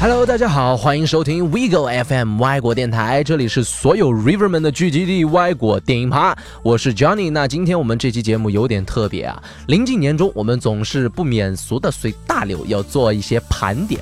Hello，大家好，欢迎收听 WeGo FM 外国电台，这里是所有 Riverman 的聚集地，外国电影趴，我是 Johnny。那今天我们这期节目有点特别啊，临近年终，我们总是不免俗的随大流要做一些盘点。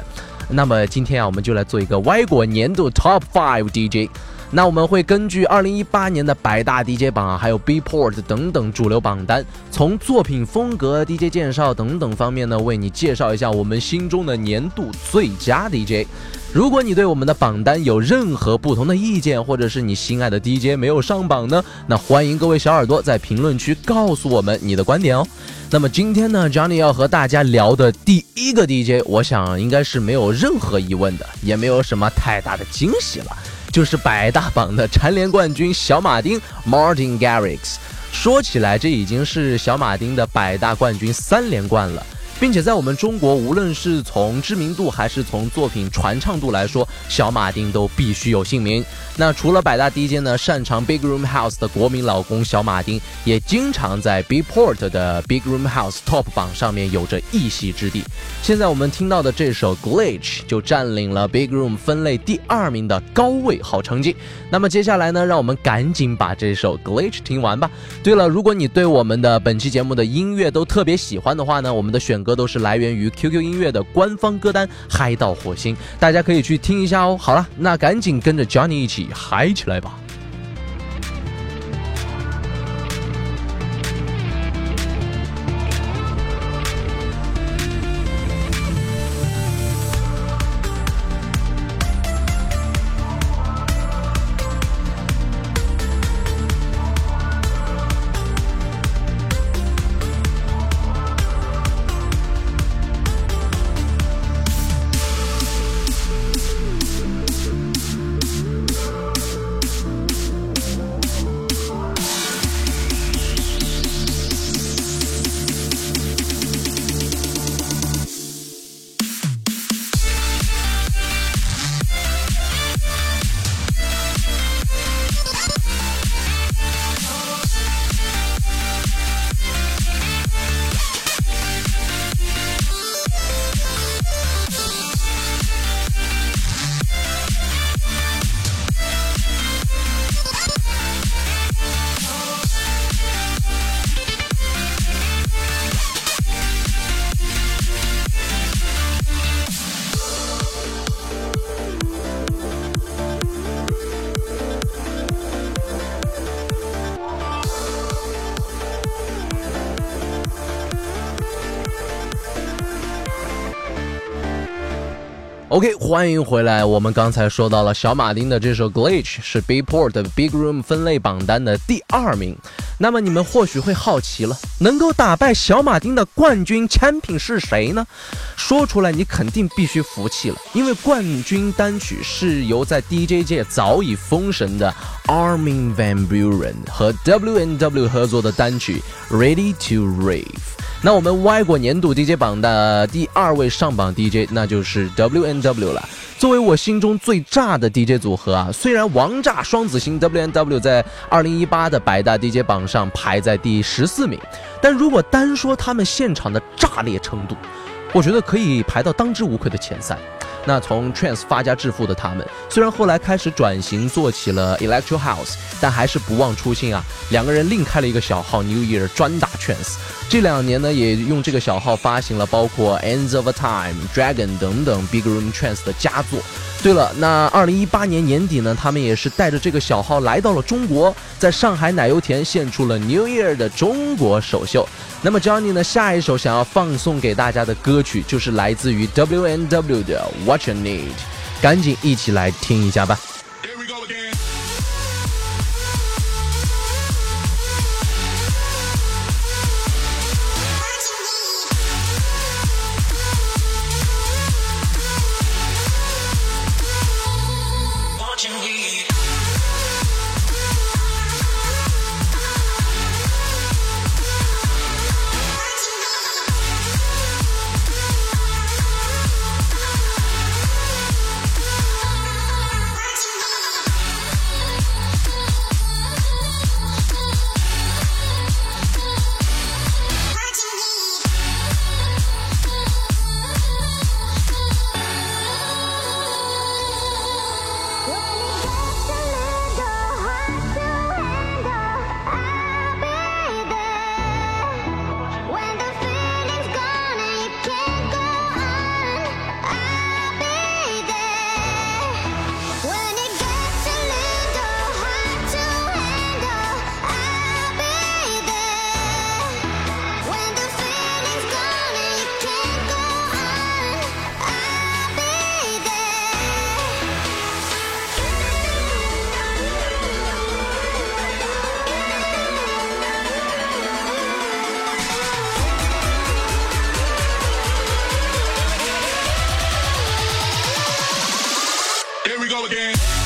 那么今天啊，我们就来做一个外国年度 Top Five DJ。那我们会根据二零一八年的百大 DJ 榜啊，还有 Beatport 等等主流榜单，从作品风格、DJ 介绍等等方面呢，为你介绍一下我们心中的年度最佳 DJ。如果你对我们的榜单有任何不同的意见，或者是你心爱的 DJ 没有上榜呢，那欢迎各位小耳朵在评论区告诉我们你的观点哦。那么今天呢，Johnny 要和大家聊的第一个 DJ，我想应该是没有任何疑问的，也没有什么太大的惊喜了。就是百大榜的蝉联冠军小马丁 Martin Garrix。说起来，这已经是小马丁的百大冠军三连冠了。并且在我们中国，无论是从知名度还是从作品传唱度来说，小马丁都必须有姓名。那除了百大 DJ 呢，擅长 Big Room House 的国民老公小马丁，也经常在 B-Port 的 Big Room House Top 榜上面有着一席之地。现在我们听到的这首 Glitch 就占领了 Big Room 分类第二名的高位好成绩。那么接下来呢，让我们赶紧把这首 Glitch 听完吧。对了，如果你对我们的本期节目的音乐都特别喜欢的话呢，我们的选。歌都是来源于 QQ 音乐的官方歌单，嗨到火星，大家可以去听一下哦。好了，那赶紧跟着 Johnny 一起嗨起来吧。OK，欢迎回来。我们刚才说到了小马丁的这首《Glitch》是 B-Port Big Room 分类榜单的第二名。那么你们或许会好奇了，能够打败小马丁的冠军 Champion 是谁呢？说出来你肯定必须服气了，因为冠军单曲是由在 DJ 界早已封神的 Armin van Buuren 和 WNW 合作的单曲《Ready to Rave》。那我们歪国年度 DJ 榜的第二位上榜 DJ，那就是 WNW 了。作为我心中最炸的 DJ 组合啊，虽然王炸双子星 WNW 在2018的百大 DJ 榜上排在第十四名，但如果单说他们现场的炸裂程度，我觉得可以排到当之无愧的前三。那从 Trance 发家致富的他们，虽然后来开始转型做起了 Electro House，但还是不忘初心啊。两个人另开了一个小号 New Year 专打 Trance，这两年呢也用这个小号发行了包括 Ends of a Time、Dragon 等等 Big Room Trance 的佳作。对了，那二零一八年年底呢，他们也是带着这个小号来到了中国，在上海奶油田献出了 New Year 的中国首秀。那么 Johnny 呢，下一首想要放送给大家的歌曲就是来自于 WNW 的 What You Need，赶紧一起来听一下吧。again.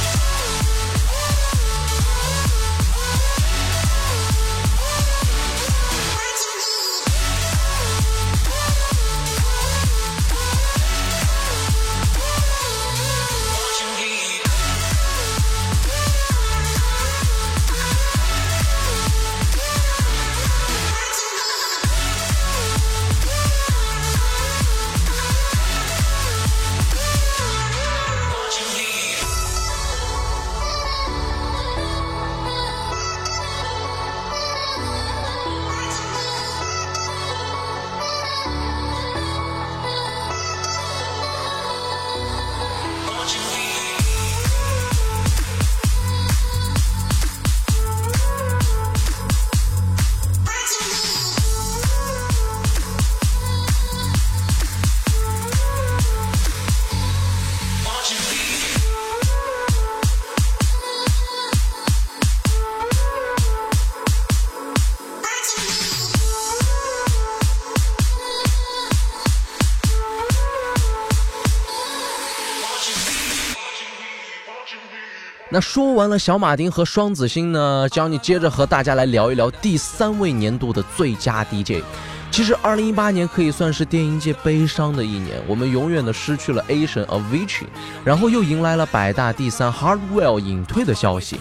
那说完了小马丁和双子星呢，教你接着和大家来聊一聊第三位年度的最佳 DJ。其实，二零一八年可以算是电音界悲伤的一年，我们永远的失去了 A 神 Avicii，然后又迎来了百大第三 Hardwell 隐退的消息。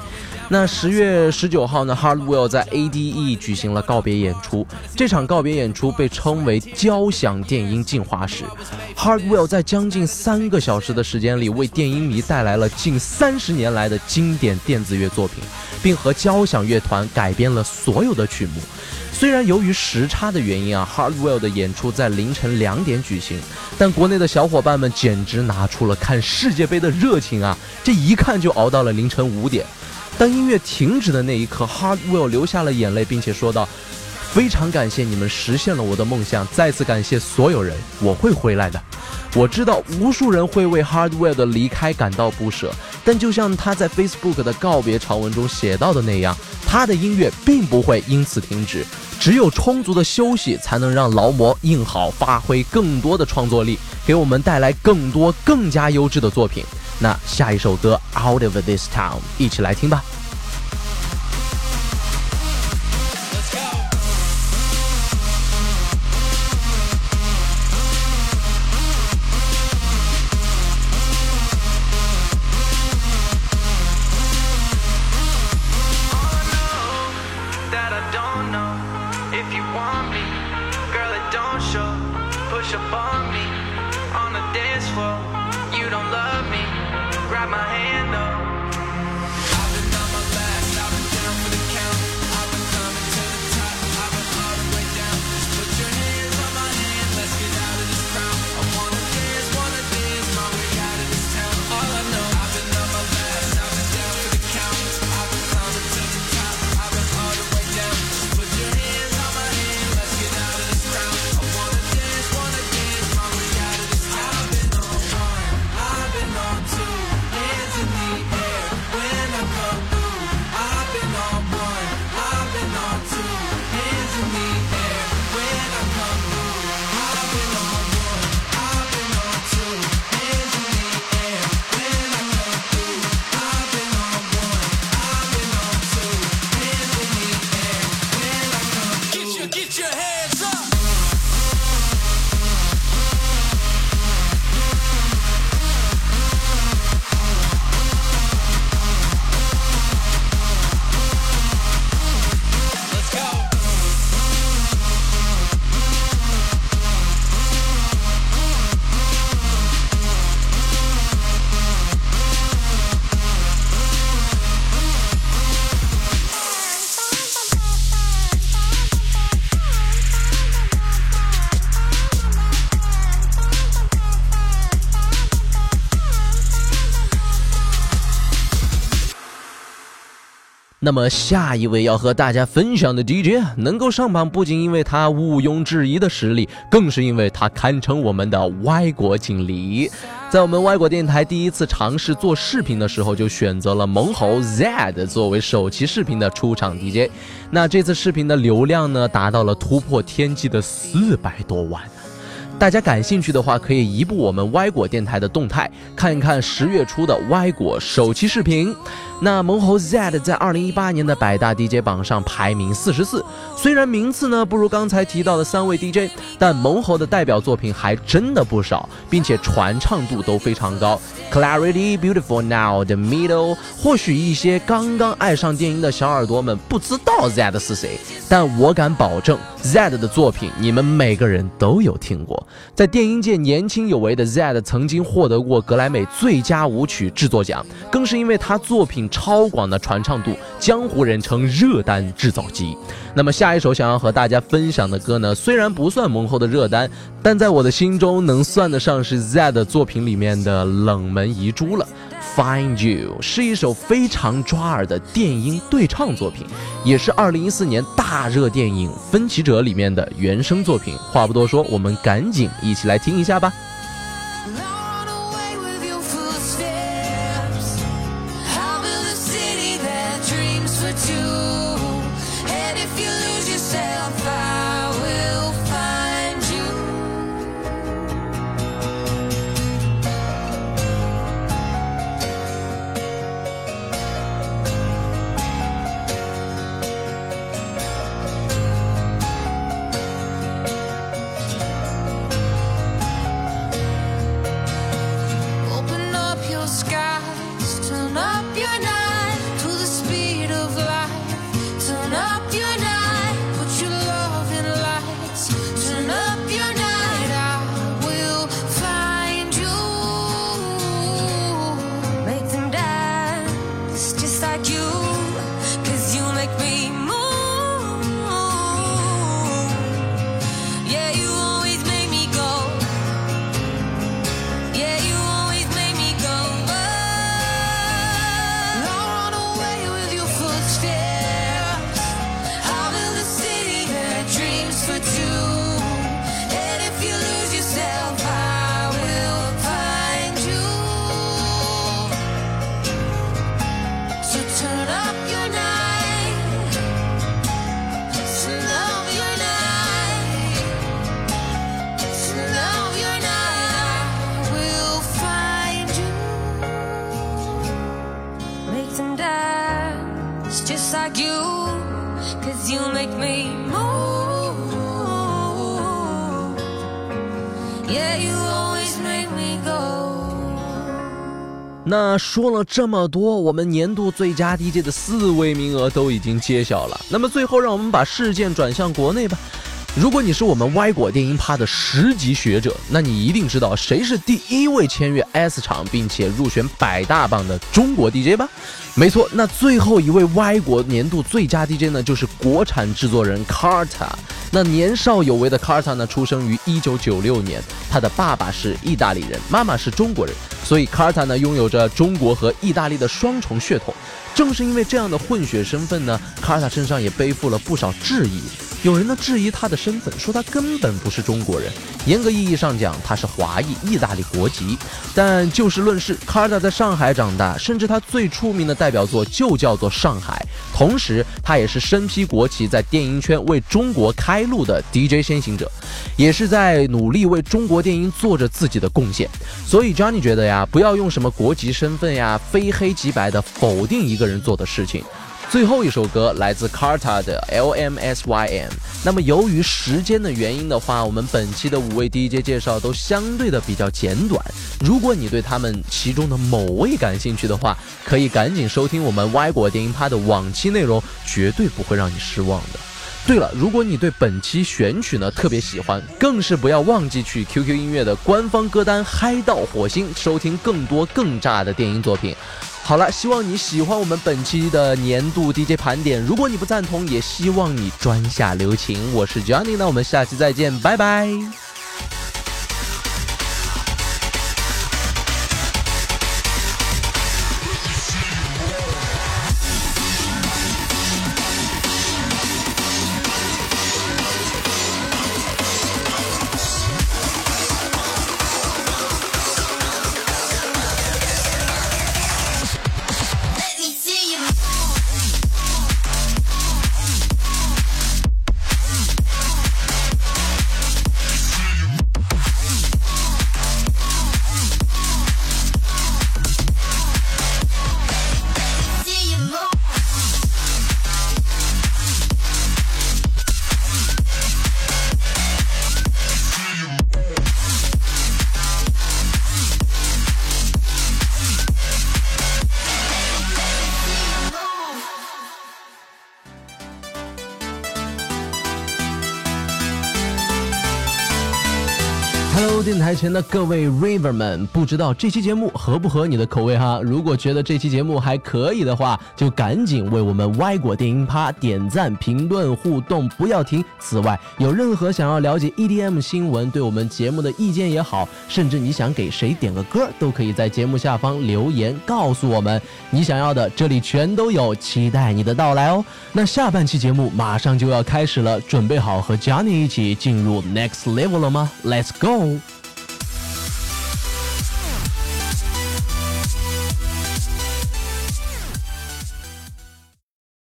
那十月十九号呢，Hardwell 在 ADE 举行了告别演出。这场告别演出被称为交响电音进化史。Hardwell 在将近三个小时的时间里，为电音迷带来了近三十年来的经典电子乐作品，并和交响乐团改编了所有的曲目。虽然由于时差的原因啊，Hardwell 的演出在凌晨两点举行，但国内的小伙伴们简直拿出了看世界杯的热情啊！这一看就熬到了凌晨五点。当音乐停止的那一刻，Hardwell 流下了眼泪，并且说道：“非常感谢你们实现了我的梦想，再次感谢所有人，我会回来的。我知道无数人会为 Hardwell 的离开感到不舍，但就像他在 Facebook 的告别长文中写到的那样，他的音乐并不会因此停止。只有充足的休息，才能让劳模硬好，发挥更多的创作力，给我们带来更多更加优质的作品。”那下一首歌《Out of This Town》，一起来听吧。那么下一位要和大家分享的 DJ 能够上榜，不仅因为他毋庸置疑的实力，更是因为他堪称我们的歪国锦鲤。在我们歪国电台第一次尝试做视频的时候，就选择了萌猴 Z 作为首期视频的出场 DJ。那这次视频的流量呢，达到了突破天际的四百多万。大家感兴趣的话，可以移步我们歪果电台的动态，看一看十月初的歪果首期视频。那萌猴 Z 在二零一八年的百大 DJ 榜上排名四十四，虽然名次呢不如刚才提到的三位 DJ，但萌猴的代表作品还真的不少，并且传唱度都非常高。Clarity, Beautiful Now, The Middle。或许一些刚刚爱上电音的小耳朵们不知道 Z 是谁，但我敢保证，Z 的作品你们每个人都有听过。在电音界年轻有为的 z e d 曾经获得过格莱美最佳舞曲制作奖，更是因为他作品超广的传唱度，江湖人称热单制造机。那么下一首想要和大家分享的歌呢，虽然不算萌后的热单，但在我的心中能算得上是 z e d 作品里面的冷门遗珠了。Find You 是一首非常抓耳的电音对唱作品，也是二零一四年大热电影《分歧者》里面的原声作品。话不多说，我们赶紧一起来听一下吧。那说了这么多，我们年度最佳 DJ 的四位名额都已经揭晓了。那么最后，让我们把事件转向国内吧。如果你是我们歪果电音趴的十级学者，那你一定知道谁是第一位签约 S 厂并且入选百大榜的中国 DJ 吧？没错，那最后一位歪国年度最佳 DJ 呢，就是国产制作人 Carta。那年少有为的 Carta 呢，出生于一九九六年，他的爸爸是意大利人，妈妈是中国人，所以 Carta 呢拥有着中国和意大利的双重血统。正是因为这样的混血身份呢，卡尔塔身上也背负了不少质疑。有人呢质疑他的身份，说他根本不是中国人。严格意义上讲，他是华裔，意大利国籍。但就事论事，卡尔塔在上海长大，甚至他最出名的代表作就叫做《上海》。同时，他也是身披国旗，在电音圈为中国开路的 DJ 先行者，也是在努力为中国电音做着自己的贡献。所以，Johnny 觉得呀，不要用什么国籍身份呀，非黑即白的否定一个人做的事情。最后一首歌来自 Carta 的 L M S Y M。那么由于时间的原因的话，我们本期的五位 DJ 介绍都相对的比较简短。如果你对他们其中的某位感兴趣的话，可以赶紧收听我们歪果电音趴的往期内容，绝对不会让你失望的。对了，如果你对本期选曲呢特别喜欢，更是不要忘记去 QQ 音乐的官方歌单嗨到火星，收听更多更炸的电音作品。好了，希望你喜欢我们本期的年度 DJ 盘点。如果你不赞同，也希望你专下留情。我是 Johnny，那我们下期再见，拜拜。台前的各位 River 们，不知道这期节目合不合你的口味哈？如果觉得这期节目还可以的话，就赶紧为我们歪果电音趴点赞、评论、互动，不要停。此外，有任何想要了解 EDM 新闻、对我们节目的意见也好，甚至你想给谁点个歌，都可以在节目下方留言告诉我们你想要的，这里全都有，期待你的到来哦。那下半期节目马上就要开始了，准备好和 Johnny 一起进入 Next Level 了吗？Let's go。